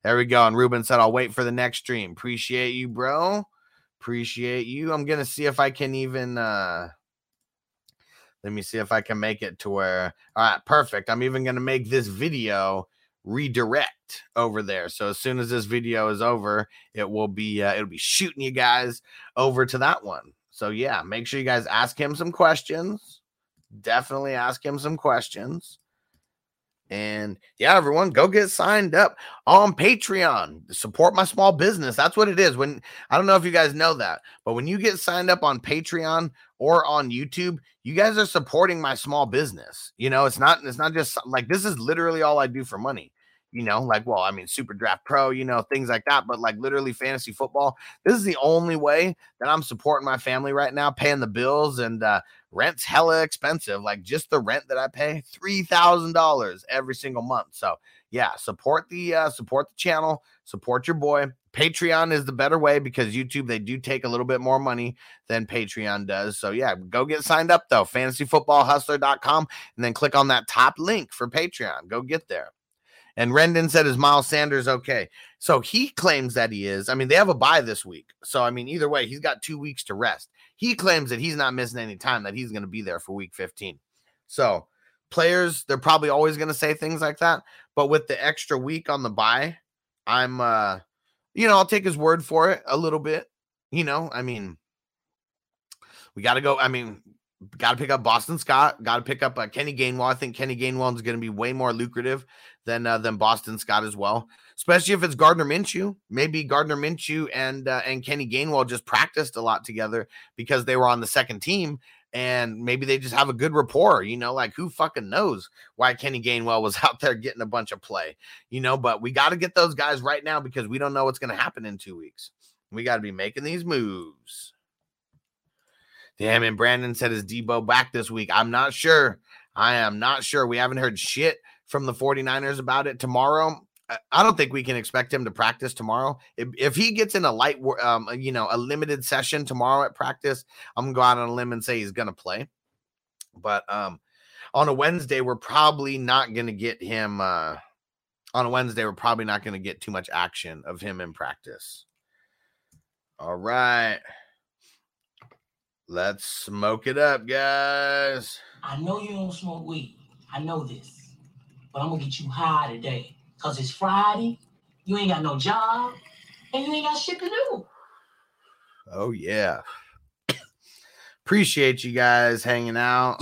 [SPEAKER 5] There we go. And Ruben said, I'll wait for the next stream. Appreciate you, bro. Appreciate you. I'm gonna see if I can even uh let me see if I can make it to where all right, perfect. I'm even gonna make this video redirect over there. So as soon as this video is over, it will be uh, it'll be shooting you guys over to that one. So yeah, make sure you guys ask him some questions. Definitely ask him some questions. And yeah, everyone, go get signed up on Patreon. Support my small business. That's what it is. When I don't know if you guys know that, but when you get signed up on Patreon or on YouTube, you guys are supporting my small business. You know, it's not it's not just like this is literally all I do for money you know, like, well, I mean, Super Draft Pro, you know, things like that, but like literally fantasy football. This is the only way that I'm supporting my family right now, paying the bills and uh, rent's hella expensive. Like just the rent that I pay, three thousand dollars every single month. So yeah, support the uh, support the channel, support your boy. Patreon is the better way because YouTube they do take a little bit more money than Patreon does. So yeah, go get signed up though, fantasyfootballhustler.com and then click on that top link for Patreon. Go get there. And Rendon said, Is Miles Sanders okay? So he claims that he is. I mean, they have a bye this week. So, I mean, either way, he's got two weeks to rest. He claims that he's not missing any time, that he's going to be there for week 15. So, players, they're probably always going to say things like that. But with the extra week on the bye, I'm, uh, you know, I'll take his word for it a little bit. You know, I mean, we got to go. I mean, got to pick up Boston Scott. Got to pick up uh, Kenny Gainwell. I think Kenny Gainwell is going to be way more lucrative than uh, than Boston Scott as well. Especially if it's Gardner Minshew. Maybe Gardner Minshew and uh, and Kenny Gainwell just practiced a lot together because they were on the second team, and maybe they just have a good rapport. You know, like who fucking knows why Kenny Gainwell was [laughs] out there getting a bunch of play. You know, but we got to get those guys right now because we don't know what's going to happen in two weeks. We got to be making these moves. Damn, and Brandon said, Is Deebo back this week? I'm not sure. I am not sure. We haven't heard shit from the 49ers about it tomorrow. I- don't think we can expect him to practice tomorrow. If, if he gets in a light, um, you know, a limited session tomorrow at practice, I'm gonna go out on a limb and say he's gonna play. But um, on a Wednesday, we're probably not gonna get him. Uh, on a Wednesday, we're probably not gonna get too much action of him in practice. All right. Let's smoke it up, guys.
[SPEAKER 8] I know you don't smoke weed. I know this. But I'm gonna get you high today. Cause it's Friday, you ain't got no job, and you ain't got shit to do.
[SPEAKER 5] Oh, yeah. Appreciate you guys hanging out.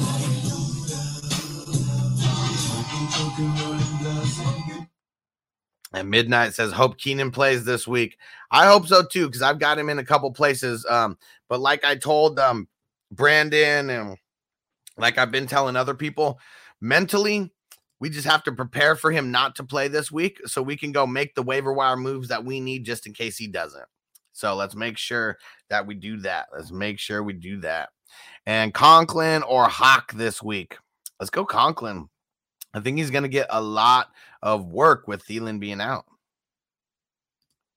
[SPEAKER 5] And Midnight says, Hope Keenan plays this week. I hope so too, because I've got him in a couple places. Um, but like I told um Brandon and like I've been telling other people, mentally, we just have to prepare for him not to play this week so we can go make the waiver wire moves that we need just in case he doesn't. So let's make sure that we do that. Let's make sure we do that. And Conklin or Hawk this week. Let's go Conklin. I think he's going to get a lot of work with Thielen being out.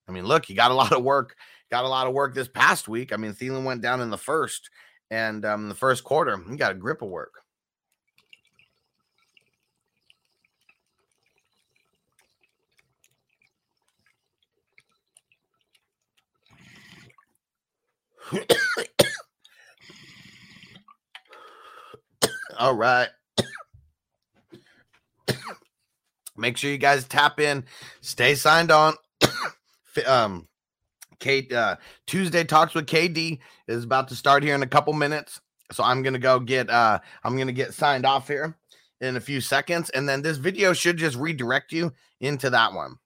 [SPEAKER 5] I mean, look, he got a [laughs] lot of work, got a lot of work this past week. I mean, Thielen went down in the first and um the first quarter, he got a grip of work. All right. Make sure you guys tap in, stay signed on. Um, Kate, uh, Tuesday talks with KD is about to start here in a couple minutes. So I'm gonna go get uh I'm gonna get signed off here in a few seconds, and then this video should just redirect you into that one.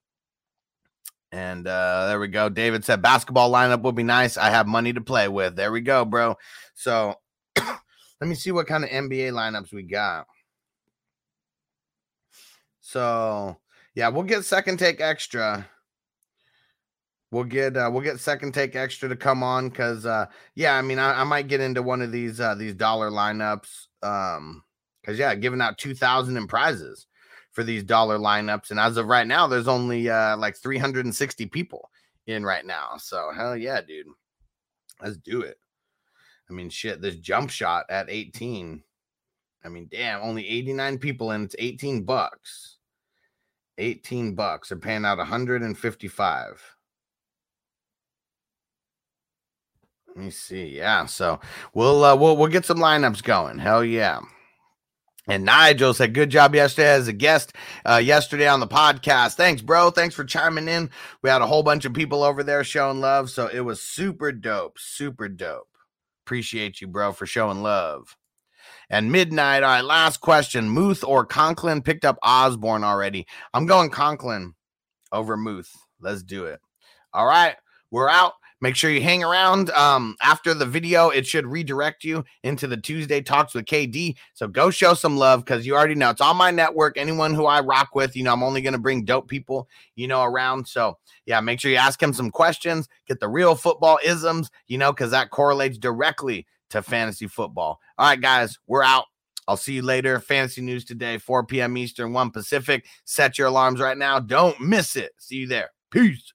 [SPEAKER 5] And uh there we go. David said basketball lineup would be nice. I have money to play with. There we go, bro. So [clears throat] let me see what kind of NBA lineups we got. So yeah, we'll get second take extra. We'll get uh, we'll get second take extra to come on because uh, yeah, I mean I, I might get into one of these uh, these dollar lineups um because yeah, giving out two thousand in prizes for these dollar lineups, and as of right now, there's only uh, like three hundred and sixty people in right now. So hell yeah, dude, let's do it. I mean, shit, this jump shot at eighteen. I mean, damn, only eighty nine people, and it's eighteen bucks. Eighteen bucks. They're paying out one hundred and fifty five. Let me see. Yeah, so we'll uh, we'll we'll get some lineups going. Hell yeah. And Nigel said, "Good job yesterday as a guest uh, yesterday on the podcast. Thanks, bro. Thanks for chiming in. We had a whole bunch of people over there showing love, so it was super dope, super dope. Appreciate you, bro, for showing love." And midnight. All right, last question: Muth or Conklin picked up Osborn already? I'm going Conklin over Muth. Let's do it. All right, we're out. Make sure you hang around um, after the video. It should redirect you into the Tuesday Talks with KD. So go show some love because you already know it's on my network. Anyone who I rock with, you know, I'm only going to bring dope people, you know, around. So yeah, make sure you ask him some questions, get the real football isms, you know, because that correlates directly to fantasy football. All right, guys, we're out. I'll see you later. Fantasy news today, 4 p.m. Eastern, 1 Pacific. Set your alarms right now. Don't miss it. See you there. Peace.